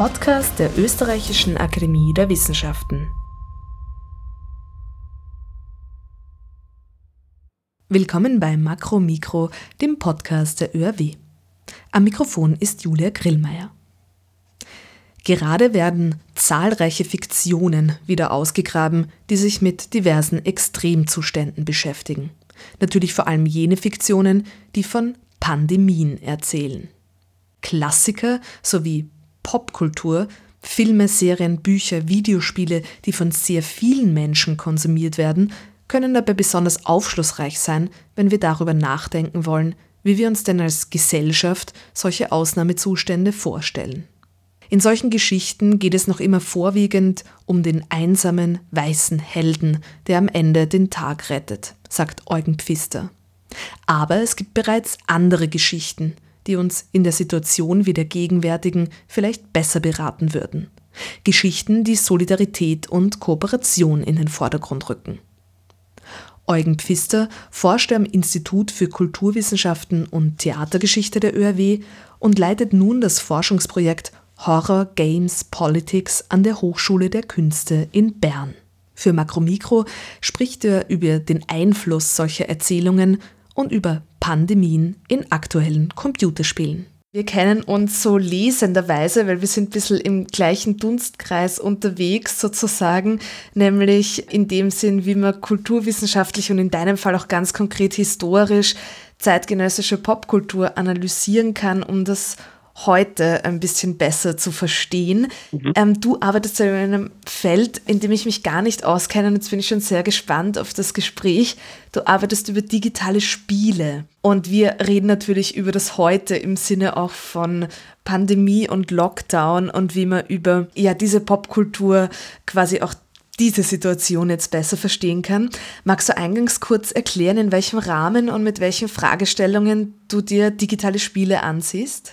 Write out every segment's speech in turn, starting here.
Podcast der Österreichischen Akademie der Wissenschaften. Willkommen bei Makro Mikro, dem Podcast der ÖRW. Am Mikrofon ist Julia Grillmeier. Gerade werden zahlreiche Fiktionen wieder ausgegraben, die sich mit diversen Extremzuständen beschäftigen. Natürlich vor allem jene Fiktionen, die von Pandemien erzählen. Klassiker sowie Popkultur, Filme, Serien, Bücher, Videospiele, die von sehr vielen Menschen konsumiert werden, können dabei besonders aufschlussreich sein, wenn wir darüber nachdenken wollen, wie wir uns denn als Gesellschaft solche Ausnahmezustände vorstellen. In solchen Geschichten geht es noch immer vorwiegend um den einsamen, weißen Helden, der am Ende den Tag rettet, sagt Eugen Pfister. Aber es gibt bereits andere Geschichten, die uns in der Situation wie der gegenwärtigen vielleicht besser beraten würden. Geschichten, die Solidarität und Kooperation in den Vordergrund rücken. Eugen Pfister forschte am Institut für Kulturwissenschaften und Theatergeschichte der ÖRW und leitet nun das Forschungsprojekt Horror Games Politics an der Hochschule der Künste in Bern. Für Makromikro spricht er über den Einfluss solcher Erzählungen und über Pandemien in aktuellen Computerspielen. Wir kennen uns so lesenderweise, weil wir sind ein bisschen im gleichen Dunstkreis unterwegs sozusagen, nämlich in dem Sinn, wie man kulturwissenschaftlich und in deinem Fall auch ganz konkret historisch zeitgenössische Popkultur analysieren kann, um das heute ein bisschen besser zu verstehen. Mhm. Ähm, du arbeitest in einem Feld, in dem ich mich gar nicht auskenne und jetzt bin ich schon sehr gespannt auf das Gespräch. Du arbeitest über digitale Spiele und wir reden natürlich über das heute im Sinne auch von Pandemie und Lockdown und wie man über ja diese Popkultur quasi auch diese Situation jetzt besser verstehen kann. Magst du eingangs kurz erklären, in welchem Rahmen und mit welchen Fragestellungen du dir digitale Spiele ansiehst?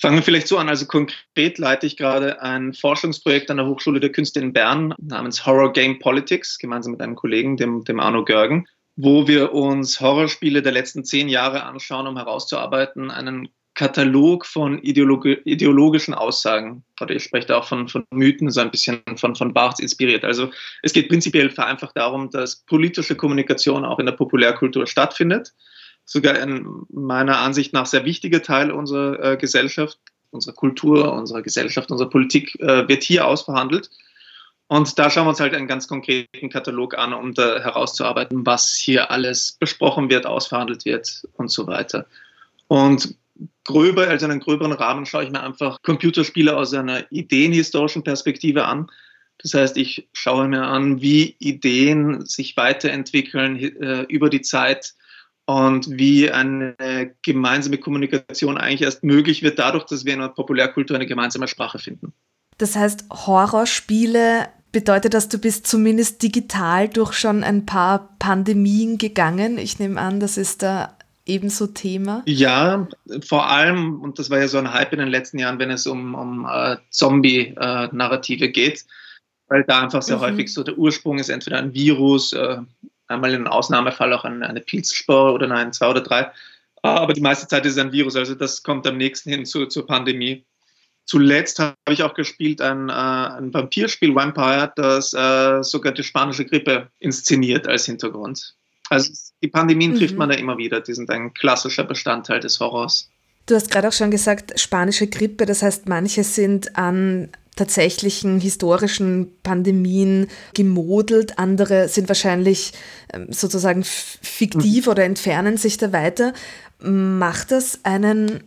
Fangen wir vielleicht so an. Also konkret leite ich gerade ein Forschungsprojekt an der Hochschule der Künste in Bern namens Horror Game Politics, gemeinsam mit einem Kollegen, dem, dem Arno Görgen, wo wir uns Horrorspiele der letzten zehn Jahre anschauen, um herauszuarbeiten, einen Katalog von ideologi ideologischen Aussagen. Oder ich spreche da auch von, von Mythen, so ein bisschen von, von Barths inspiriert. Also es geht prinzipiell vereinfacht darum, dass politische Kommunikation auch in der Populärkultur stattfindet sogar ein meiner Ansicht nach sehr wichtiger Teil unserer äh, Gesellschaft, unserer Kultur, unserer Gesellschaft, unserer Politik äh, wird hier ausverhandelt. Und da schauen wir uns halt einen ganz konkreten Katalog an, um da herauszuarbeiten, was hier alles besprochen wird, ausverhandelt wird und so weiter. Und gröber, also in einem gröberen Rahmen, schaue ich mir einfach Computerspiele aus einer ideenhistorischen Perspektive an. Das heißt, ich schaue mir an, wie Ideen sich weiterentwickeln äh, über die Zeit, und wie eine gemeinsame Kommunikation eigentlich erst möglich wird, dadurch, dass wir in der Populärkultur eine gemeinsame Sprache finden. Das heißt, Horrorspiele bedeutet das, du bist zumindest digital durch schon ein paar Pandemien gegangen. Ich nehme an, das ist da ebenso Thema. Ja, vor allem, und das war ja so ein Hype in den letzten Jahren, wenn es um, um uh, Zombie-Narrative geht, weil da einfach sehr mhm. häufig so der Ursprung ist, entweder ein Virus, uh, einmal in einem Ausnahmefall auch eine, eine Pilzspur oder nein, zwei oder drei. Aber die meiste Zeit ist es ein Virus, also das kommt am nächsten hin zu, zur Pandemie. Zuletzt habe ich auch gespielt ein, äh, ein Vampirspiel, Vampire, das äh, sogar die spanische Grippe inszeniert als Hintergrund. Also die Pandemien mhm. trifft man da immer wieder, die sind ein klassischer Bestandteil des Horrors. Du hast gerade auch schon gesagt, spanische Grippe, das heißt, manche sind an tatsächlichen historischen Pandemien gemodelt, andere sind wahrscheinlich ähm, sozusagen fiktiv mhm. oder entfernen sich da weiter. Macht das einen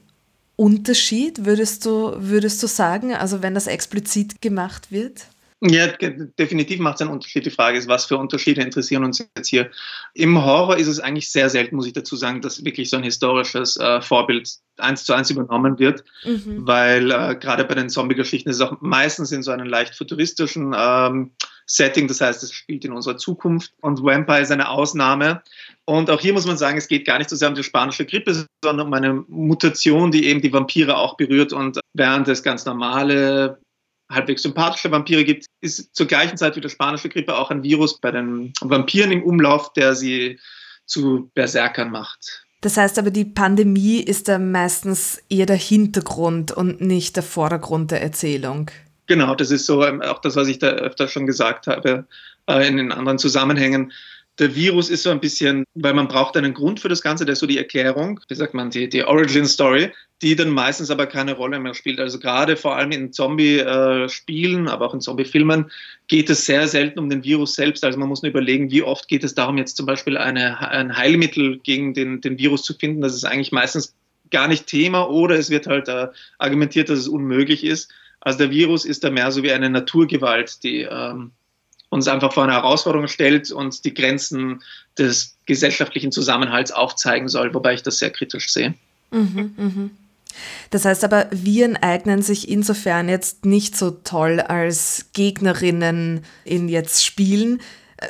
Unterschied, würdest du, würdest du sagen, also wenn das explizit gemacht wird? Ja, definitiv macht es einen Unterschied. Die Frage ist, was für Unterschiede interessieren uns jetzt hier. Im Horror ist es eigentlich sehr selten, muss ich dazu sagen, dass wirklich so ein historisches äh, Vorbild eins zu eins übernommen wird, mhm. weil äh, gerade bei den Zombie-Geschichten ist es auch meistens in so einem leicht futuristischen ähm, Setting, das heißt, es spielt in unserer Zukunft und Vampire ist eine Ausnahme. Und auch hier muss man sagen, es geht gar nicht so sehr um die spanische Grippe, sondern um eine Mutation, die eben die Vampire auch berührt und während es ganz normale halbwegs sympathische Vampire gibt, ist zur gleichen Zeit wie die spanische Grippe auch ein Virus bei den Vampiren im Umlauf, der sie zu Berserkern macht. Das heißt aber, die Pandemie ist da meistens eher der Hintergrund und nicht der Vordergrund der Erzählung. Genau, das ist so ähm, auch das, was ich da öfter schon gesagt habe äh, in den anderen Zusammenhängen der Virus ist so ein bisschen, weil man braucht einen Grund für das Ganze, der ist so die Erklärung, wie sagt man, die, die Origin Story, die dann meistens aber keine Rolle mehr spielt. Also gerade vor allem in Zombie-Spielen, aber auch in Zombie-Filmen geht es sehr selten um den Virus selbst. Also man muss nur überlegen, wie oft geht es darum, jetzt zum Beispiel eine, ein Heilmittel gegen den, den Virus zu finden. Das ist eigentlich meistens gar nicht Thema oder es wird halt äh, argumentiert, dass es unmöglich ist. Also der Virus ist da mehr so wie eine Naturgewalt, die ähm, uns einfach vor eine Herausforderung stellt und die Grenzen des gesellschaftlichen Zusammenhalts aufzeigen soll, wobei ich das sehr kritisch sehe. Mhm, mh. Das heißt aber, Viren eignen sich insofern jetzt nicht so toll als Gegnerinnen in jetzt Spielen.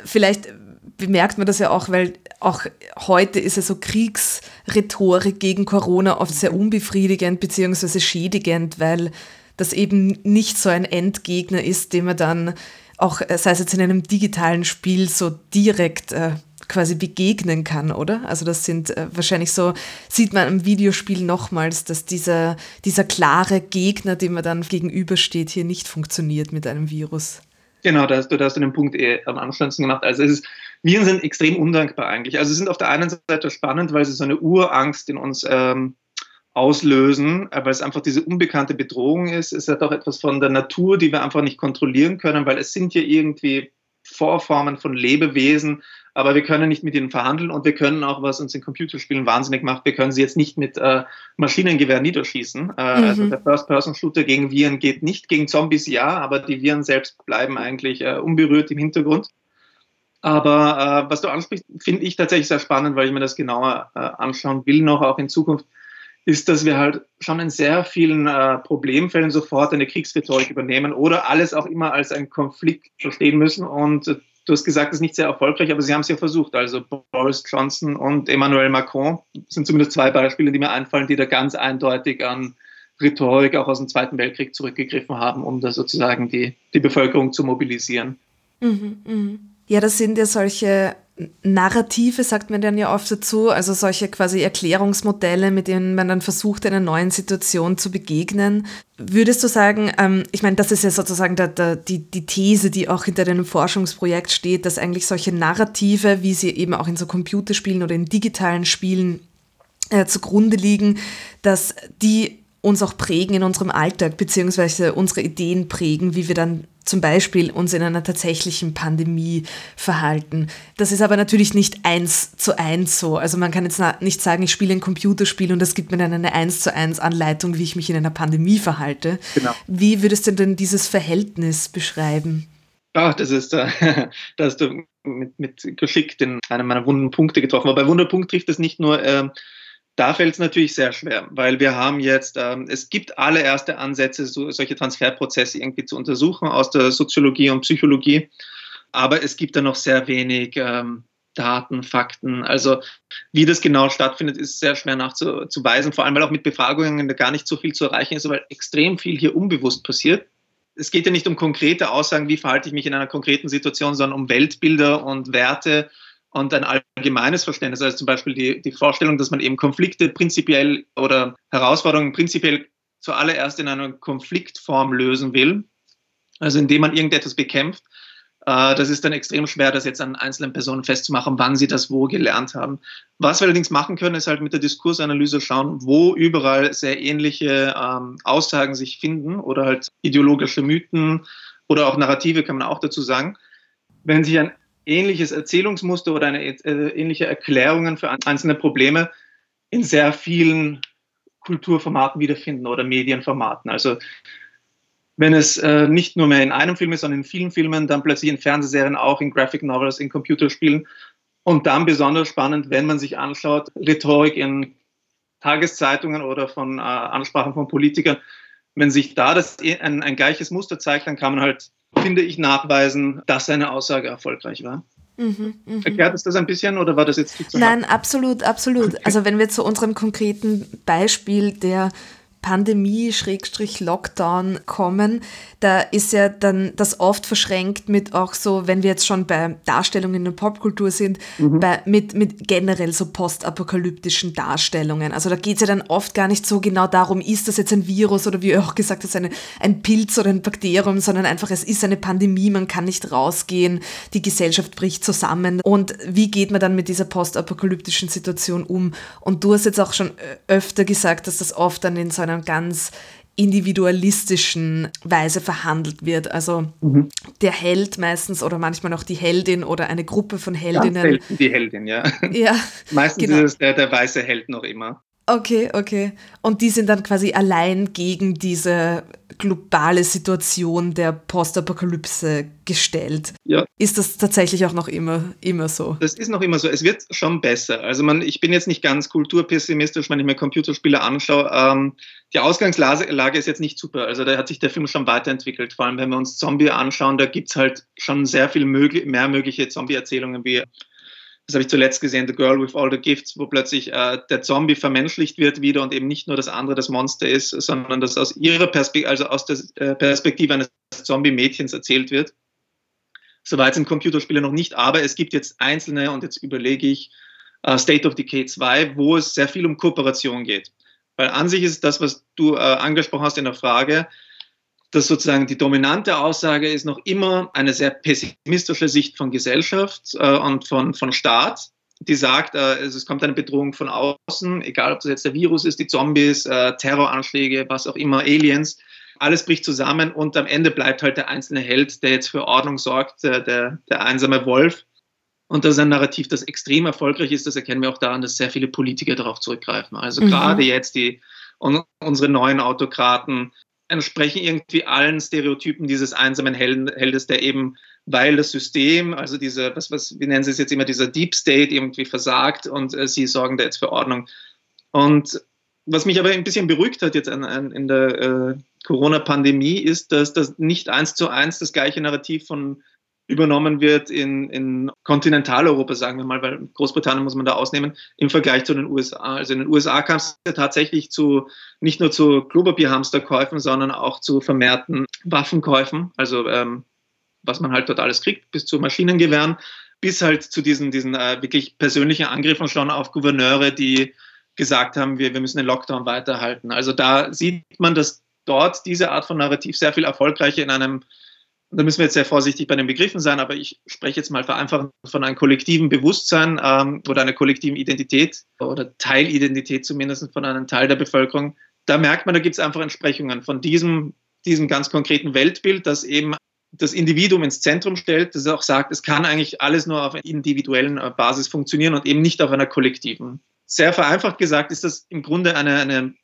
Vielleicht bemerkt man das ja auch, weil auch heute ist ja so Kriegsrhetorik gegen Corona oft sehr unbefriedigend bzw. schädigend, weil das eben nicht so ein Endgegner ist, den man dann auch, äh, sei es jetzt in einem digitalen Spiel, so direkt äh, quasi begegnen kann, oder? Also das sind äh, wahrscheinlich so, sieht man im Videospiel nochmals, dass dieser, dieser klare Gegner, dem man dann gegenübersteht, hier nicht funktioniert mit einem Virus. Genau, da hast du, da hast du den Punkt eh am Anschluss gemacht. Also es ist, Viren sind extrem undankbar eigentlich. Also sie sind auf der einen Seite spannend, weil sie so eine Urangst in uns ähm, auslösen, weil es einfach diese unbekannte Bedrohung ist. Es hat auch etwas von der Natur, die wir einfach nicht kontrollieren können, weil es sind ja irgendwie Vorformen von Lebewesen, aber wir können nicht mit ihnen verhandeln und wir können auch, was uns in Computerspielen wahnsinnig macht, wir können sie jetzt nicht mit äh, Maschinengewehr niederschießen. Äh, also mhm. Also der First-Person-Shooter gegen Viren geht nicht, gegen Zombies ja, aber die Viren selbst bleiben eigentlich äh, unberührt im Hintergrund. Aber äh, was du ansprichst, finde ich tatsächlich sehr spannend, weil ich mir das genauer äh, anschauen will, noch auch in Zukunft ist, dass wir halt schon in sehr vielen äh, Problemfällen sofort eine Kriegsrhetorik übernehmen oder alles auch immer als einen Konflikt verstehen müssen. Und äh, du hast gesagt, es ist nicht sehr erfolgreich, aber sie haben es ja versucht. Also Boris Johnson und Emmanuel Macron sind zumindest zwei Beispiele, die mir einfallen, die da ganz eindeutig an Rhetorik auch aus dem Zweiten Weltkrieg zurückgegriffen haben, um da sozusagen die, die Bevölkerung zu mobilisieren. Mhm, mh. Ja, das sind ja solche Narrative, sagt man dann ja oft dazu, also solche quasi Erklärungsmodelle, mit denen man dann versucht, einer neuen Situation zu begegnen. Würdest du sagen, ähm, ich meine, das ist ja sozusagen der, der, die, die These, die auch hinter deinem Forschungsprojekt steht, dass eigentlich solche Narrative, wie sie eben auch in so Computerspielen oder in digitalen Spielen äh, zugrunde liegen, dass die uns auch prägen in unserem Alltag, beziehungsweise unsere Ideen prägen, wie wir dann zum Beispiel uns in einer tatsächlichen Pandemie verhalten. Das ist aber natürlich nicht eins zu eins so. Also man kann jetzt nicht sagen, ich spiele ein Computerspiel und das gibt mir dann eine eins zu eins Anleitung, wie ich mich in einer Pandemie verhalte. Genau. Wie würdest du denn dieses Verhältnis beschreiben? Ach, das ist, äh, da hast du mit, mit Geschick den, einen meiner wunden Punkte getroffen. Aber bei Wunderpunkt trifft es nicht nur äh, da fällt es natürlich sehr schwer, weil wir haben jetzt, ähm, es gibt alle erste Ansätze, so, solche Transferprozesse irgendwie zu untersuchen aus der Soziologie und Psychologie, aber es gibt da noch sehr wenig ähm, Daten, Fakten. Also wie das genau stattfindet, ist sehr schwer nachzuweisen, vor allem weil auch mit Befragungen gar nicht so viel zu erreichen ist, weil extrem viel hier unbewusst passiert. Es geht ja nicht um konkrete Aussagen, wie verhalte ich mich in einer konkreten Situation, sondern um Weltbilder und Werte und ein allgemeines Verständnis, also zum Beispiel die, die Vorstellung, dass man eben Konflikte prinzipiell oder Herausforderungen prinzipiell zuallererst in einer Konfliktform lösen will, also indem man irgendetwas bekämpft. Äh, das ist dann extrem schwer, das jetzt an einzelnen Personen festzumachen, wann sie das wo gelernt haben. Was wir allerdings machen können, ist halt mit der Diskursanalyse schauen, wo überall sehr ähnliche ähm, Aussagen sich finden oder halt ideologische Mythen oder auch Narrative kann man auch dazu sagen. Wenn sich ein ähnliches Erzählungsmuster oder eine äh, ähnliche Erklärungen für einzelne Probleme in sehr vielen Kulturformaten wiederfinden oder Medienformaten. Also wenn es äh, nicht nur mehr in einem Film ist, sondern in vielen Filmen, dann plötzlich in Fernsehserien, auch in Graphic Novels, in Computerspielen. Und dann besonders spannend, wenn man sich anschaut, Rhetorik in Tageszeitungen oder von äh, Ansprachen von Politikern. Wenn sich da das, ein, ein gleiches Muster zeigt, dann kann man halt finde ich, nachweisen, dass seine Aussage erfolgreich war. Mhm, mh. Erklärt es das ein bisschen oder war das jetzt zu Nein, absolut, absolut. Okay. Also wenn wir zu unserem konkreten Beispiel der Pandemie-Lockdown kommen, da ist ja dann das oft verschränkt mit auch so, wenn wir jetzt schon bei Darstellungen in der Popkultur sind, mhm. bei, mit, mit generell so postapokalyptischen Darstellungen. Also da geht es ja dann oft gar nicht so genau darum, ist das jetzt ein Virus oder wie ihr auch gesagt habt, eine, ein Pilz oder ein Bakterium, sondern einfach, es ist eine Pandemie, man kann nicht rausgehen, die Gesellschaft bricht zusammen. Und wie geht man dann mit dieser postapokalyptischen Situation um? Und du hast jetzt auch schon öfter gesagt, dass das oft dann in so einer ganz individualistischen Weise verhandelt wird. Also mhm. der Held meistens oder manchmal auch die Heldin oder eine Gruppe von Heldinnen. Ganz selten die Heldin, ja. ja meistens genau. ist es der, der weiße Held noch immer. Okay, okay. Und die sind dann quasi allein gegen diese globale Situation der Postapokalypse gestellt. Ja. Ist das tatsächlich auch noch immer, immer so? Das ist noch immer so. Es wird schon besser. Also man, ich bin jetzt nicht ganz kulturpessimistisch, wenn ich mir Computerspiele anschaue. Ähm, die Ausgangslage ist jetzt nicht super. Also da hat sich der Film schon weiterentwickelt. Vor allem, wenn wir uns Zombie anschauen, da gibt es halt schon sehr viel möglich, mehr mögliche Zombie-Erzählungen wie das habe ich zuletzt gesehen, The Girl with All the Gifts, wo plötzlich äh, der Zombie vermenschlicht wird wieder und eben nicht nur das andere das Monster ist, sondern dass aus ihrer Perspektive, also aus der äh, Perspektive eines Zombie-Mädchens erzählt wird. Soweit sind Computerspiele noch nicht, aber es gibt jetzt einzelne, und jetzt überlege ich, äh, State of Decay 2, wo es sehr viel um Kooperation geht. Weil an sich ist das, was du äh, angesprochen hast in der Frage, dass sozusagen die dominante Aussage ist noch immer eine sehr pessimistische Sicht von Gesellschaft äh, und von, von Staat, die sagt, äh, es kommt eine Bedrohung von außen, egal ob das jetzt der Virus ist, die Zombies, äh, Terroranschläge, was auch immer, Aliens, alles bricht zusammen und am Ende bleibt halt der einzelne Held, der jetzt für Ordnung sorgt, der, der, der einsame Wolf. Und das ist ein Narrativ, das extrem erfolgreich ist. Das erkennen wir auch daran, dass sehr viele Politiker darauf zurückgreifen. Also mhm. gerade jetzt die unsere neuen Autokraten, entsprechen irgendwie allen Stereotypen dieses einsamen Heldes, der eben, weil das System, also diese, was, was, wie nennen Sie es jetzt immer, dieser Deep State irgendwie versagt und äh, sie sorgen da jetzt für Ordnung. Und was mich aber ein bisschen beruhigt hat jetzt an, an, in der äh, Corona-Pandemie ist, dass das nicht eins zu eins das gleiche Narrativ von übernommen wird in, in Kontinentaleuropa, sagen wir mal, weil Großbritannien muss man da ausnehmen, im Vergleich zu den USA. Also in den USA kam es ja tatsächlich zu nicht nur zu Klopapierhamsterkäufen, sondern auch zu vermehrten Waffenkäufen, also ähm, was man halt dort alles kriegt, bis zu Maschinengewehren, bis halt zu diesen, diesen äh, wirklich persönlichen Angriffen schon auf Gouverneure, die gesagt haben, wir, wir müssen den Lockdown weiterhalten. Also da sieht man, dass dort diese Art von Narrativ sehr viel erfolgreicher in einem da müssen wir jetzt sehr vorsichtig bei den Begriffen sein, aber ich spreche jetzt mal vereinfacht von einem kollektiven Bewusstsein ähm, oder einer kollektiven Identität oder Teilidentität zumindest von einem Teil der Bevölkerung. Da merkt man, da gibt es einfach Entsprechungen von diesem, diesem ganz konkreten Weltbild, das eben das Individuum ins Zentrum stellt, das auch sagt, es kann eigentlich alles nur auf einer individuellen äh, Basis funktionieren und eben nicht auf einer kollektiven. Sehr vereinfacht gesagt ist das im Grunde eine, eine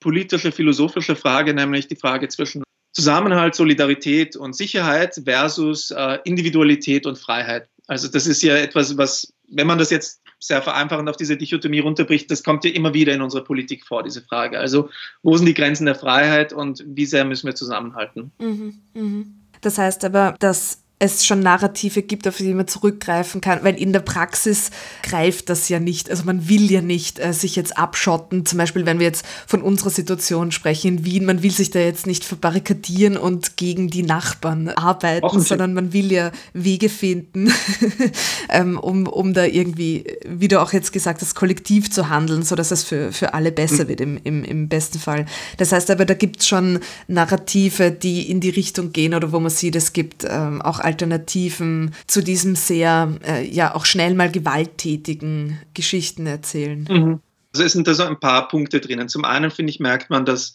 politische, philosophische Frage, nämlich die Frage zwischen Zusammenhalt, Solidarität und Sicherheit versus äh, Individualität und Freiheit. Also das ist ja etwas, was, wenn man das jetzt sehr vereinfachend auf diese Dichotomie runterbricht, das kommt ja immer wieder in unserer Politik vor, diese Frage. Also wo sind die Grenzen der Freiheit und wie sehr müssen wir zusammenhalten? Mhm, mh. Das heißt aber, dass es schon Narrative gibt, auf die man zurückgreifen kann, weil in der Praxis greift das ja nicht. Also man will ja nicht äh, sich jetzt abschotten. Zum Beispiel, wenn wir jetzt von unserer Situation sprechen in Wien, man will sich da jetzt nicht verbarrikadieren und gegen die Nachbarn arbeiten, sondern man will ja Wege finden, ähm, um, um da irgendwie, wie du auch jetzt gesagt hast, kollektiv zu handeln, sodass es für, für alle besser mhm. wird im, im, im besten Fall. Das heißt aber, da gibt es schon Narrative, die in die Richtung gehen oder wo man sieht, es gibt ähm, auch Alternativen zu diesem sehr, äh, ja, auch schnell mal gewalttätigen Geschichten erzählen. Mhm. Also es sind da so ein paar Punkte drinnen. Zum einen, finde ich, merkt man, dass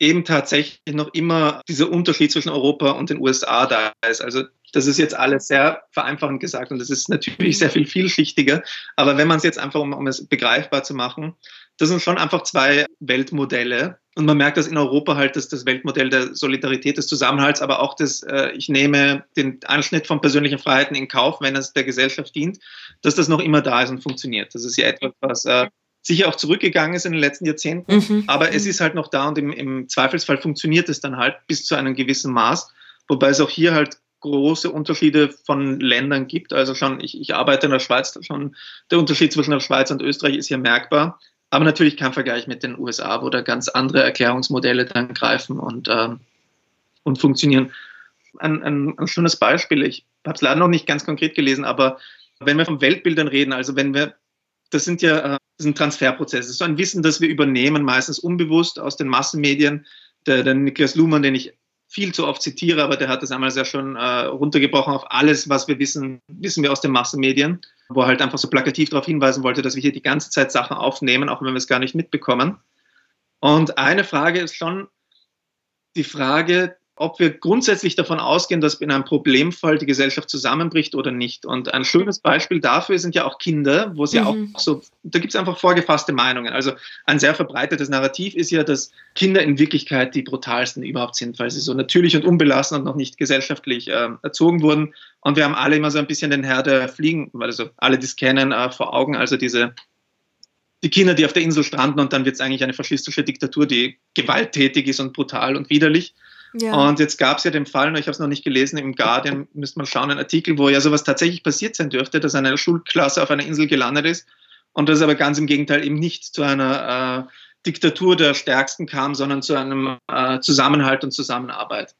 eben tatsächlich noch immer dieser Unterschied zwischen Europa und den USA da ist. Also das ist jetzt alles sehr vereinfachend gesagt und das ist natürlich sehr viel vielschichtiger. Aber wenn man es jetzt einfach, um, um es begreifbar zu machen, das sind schon einfach zwei Weltmodelle. Und man merkt, dass in Europa halt das, das Weltmodell der Solidarität, des Zusammenhalts, aber auch das, äh, ich nehme den Anschnitt von persönlichen Freiheiten in Kauf, wenn es der Gesellschaft dient, dass das noch immer da ist und funktioniert. Das ist ja etwas, was äh, sicher auch zurückgegangen ist in den letzten Jahrzehnten, mhm. aber es ist halt noch da und im, im Zweifelsfall funktioniert es dann halt bis zu einem gewissen Maß, wobei es auch hier halt große Unterschiede von Ländern gibt. Also schon, ich, ich arbeite in der Schweiz, schon der Unterschied zwischen der Schweiz und Österreich ist hier merkbar. Aber natürlich kein Vergleich mit den USA, wo da ganz andere Erklärungsmodelle dann greifen und, ähm, und funktionieren. Ein, ein, ein schönes Beispiel, ich habe es leider noch nicht ganz konkret gelesen, aber wenn wir von Weltbildern reden, also wenn wir, das sind ja äh, das sind Transferprozesse, so ein Wissen, das wir übernehmen, meistens unbewusst aus den Massenmedien. Der, der Niklas Luhmann, den ich viel zu oft zitiere, aber der hat das einmal sehr schön äh, runtergebrochen auf alles, was wir wissen, wissen wir aus den Massenmedien, wo er halt einfach so plakativ darauf hinweisen wollte, dass wir hier die ganze Zeit Sachen aufnehmen, auch wenn wir es gar nicht mitbekommen. Und eine Frage ist schon die Frage, ob wir grundsätzlich davon ausgehen, dass in einem Problemfall die Gesellschaft zusammenbricht oder nicht. Und ein schönes Beispiel dafür sind ja auch Kinder, wo es mhm. ja auch so, da gibt es einfach vorgefasste Meinungen. Also ein sehr verbreitetes Narrativ ist ja, dass Kinder in Wirklichkeit die brutalsten überhaupt sind, weil sie so natürlich und unbelassen und noch nicht gesellschaftlich äh, erzogen wurden. Und wir haben alle immer so ein bisschen den Herr der Fliegen, also alle, die es kennen, äh, vor Augen. Also diese die Kinder, die auf der Insel stranden und dann wird es eigentlich eine faschistische Diktatur, die gewalttätig ist und brutal und widerlich. Ja. Und jetzt gab es ja den Fall, ich habe es noch nicht gelesen, im Guardian müsste man schauen, einen Artikel, wo ja sowas tatsächlich passiert sein dürfte, dass eine Schulklasse auf einer Insel gelandet ist und das aber ganz im Gegenteil eben nicht zu einer äh, Diktatur der Stärksten kam, sondern zu einem äh, Zusammenhalt und Zusammenarbeit.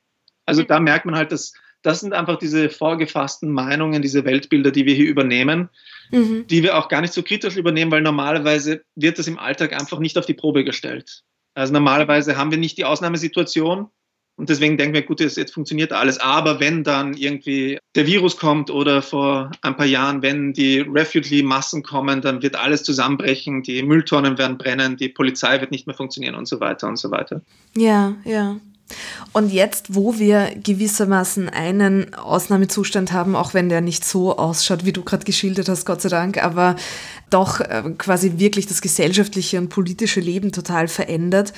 Also da merkt man halt, dass das sind einfach diese vorgefassten Meinungen, diese Weltbilder, die wir hier übernehmen, mhm. die wir auch gar nicht so kritisch übernehmen, weil normalerweise wird das im Alltag einfach nicht auf die Probe gestellt. Also normalerweise haben wir nicht die Ausnahmesituation, und deswegen denken wir, gut, jetzt funktioniert alles. Aber wenn dann irgendwie der Virus kommt oder vor ein paar Jahren, wenn die Refugee-Massen kommen, dann wird alles zusammenbrechen, die Mülltonnen werden brennen, die Polizei wird nicht mehr funktionieren und so weiter und so weiter. Ja, ja. Und jetzt, wo wir gewissermaßen einen Ausnahmezustand haben, auch wenn der nicht so ausschaut, wie du gerade geschildert hast, Gott sei Dank, aber doch äh, quasi wirklich das gesellschaftliche und politische Leben total verändert,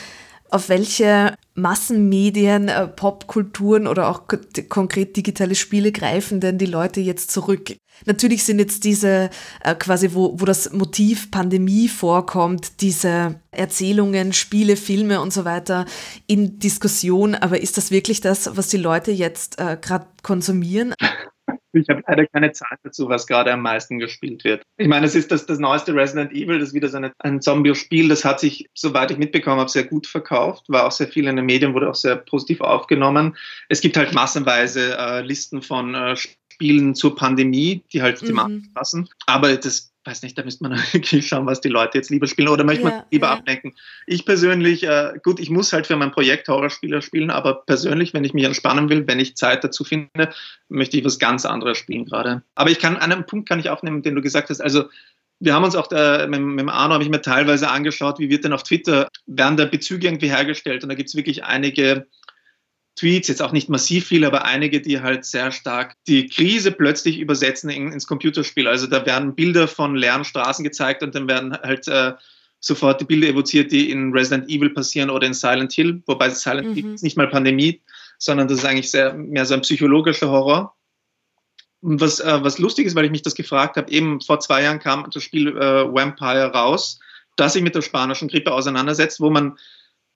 auf welche Massenmedien, äh, Popkulturen oder auch konkret digitale Spiele greifen denn die Leute jetzt zurück? Natürlich sind jetzt diese äh, quasi, wo, wo das Motiv Pandemie vorkommt, diese Erzählungen, Spiele, Filme und so weiter in Diskussion, aber ist das wirklich das, was die Leute jetzt äh, gerade konsumieren? Ich habe leider keine Zahl dazu, was gerade am meisten gespielt wird. Ich meine, es ist das, das neueste Resident Evil, das ist wieder so eine, ein Zombie-Spiel, das hat sich, soweit ich mitbekommen habe, sehr gut verkauft, war auch sehr viel in den Medien, wurde auch sehr positiv aufgenommen. Es gibt halt massenweise äh, Listen von äh, Spielen zur Pandemie, die halt mhm. thematisch passen. Aber das weiß nicht, da müsste man wirklich schauen, was die Leute jetzt lieber spielen oder möchte man lieber ja. ablenken. Ich persönlich, äh, gut, ich muss halt für mein Projekt Horrorspieler spielen, aber persönlich, wenn ich mich entspannen will, wenn ich Zeit dazu finde, möchte ich was ganz anderes spielen gerade. Aber ich kann, einen Punkt kann ich aufnehmen, den du gesagt hast, also wir haben uns auch da, mit, mit Arno habe ich mir teilweise angeschaut, wie wird denn auf Twitter, werden da Bezüge irgendwie hergestellt und da gibt es wirklich einige Tweets, jetzt auch nicht massiv viel, aber einige, die halt sehr stark die Krise plötzlich übersetzen in, ins Computerspiel. Also da werden Bilder von leeren Straßen gezeigt und dann werden halt äh, sofort die Bilder evoziert, die in Resident Evil passieren oder in Silent Hill, wobei Silent mhm. Hill ist nicht mal Pandemie, sondern das ist eigentlich sehr, mehr so ein psychologischer Horror. Und was, äh, was lustig ist, weil ich mich das gefragt habe, eben vor zwei Jahren kam das Spiel äh, Vampire raus, das sich mit der spanischen Grippe auseinandersetzt, wo man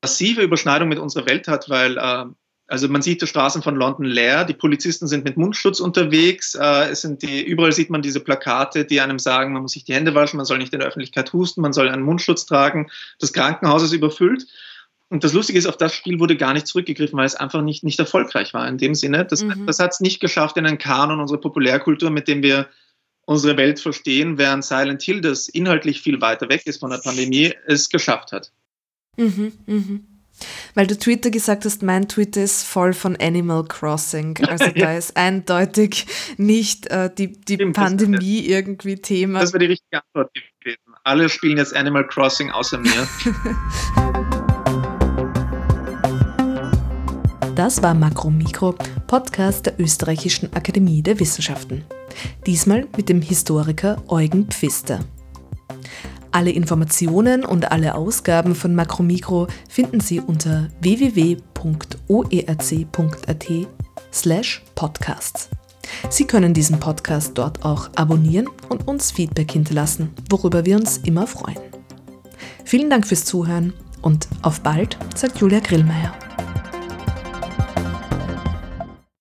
massive Überschneidung mit unserer Welt hat, weil äh, also man sieht die Straßen von London leer, die Polizisten sind mit Mundschutz unterwegs, äh, es sind die, überall sieht man diese Plakate, die einem sagen, man muss sich die Hände waschen, man soll nicht in der Öffentlichkeit husten, man soll einen Mundschutz tragen, das Krankenhaus ist überfüllt. Und das Lustige ist, auf das Spiel wurde gar nicht zurückgegriffen, weil es einfach nicht, nicht erfolgreich war in dem Sinne. Das, mhm. das hat es nicht geschafft in einen Kanon unserer Populärkultur, mit dem wir unsere Welt verstehen, während Silent Hill, das inhaltlich viel weiter weg ist von der Pandemie, es geschafft hat. Mhm, mhm. Weil du Twitter gesagt hast, mein Twitter ist voll von Animal Crossing. Also da ist eindeutig nicht äh, die, die Pandemie irgendwie Thema. Das wäre die richtige Antwort gewesen. Alle spielen jetzt Animal Crossing außer mir. Das war Makro Mikro, Podcast der Österreichischen Akademie der Wissenschaften. Diesmal mit dem Historiker Eugen Pfister. Alle Informationen und alle Ausgaben von Makromikro finden Sie unter www.oerc.at slash podcasts. Sie können diesen Podcast dort auch abonnieren und uns Feedback hinterlassen, worüber wir uns immer freuen. Vielen Dank fürs Zuhören und auf bald, sagt Julia Grillmeier.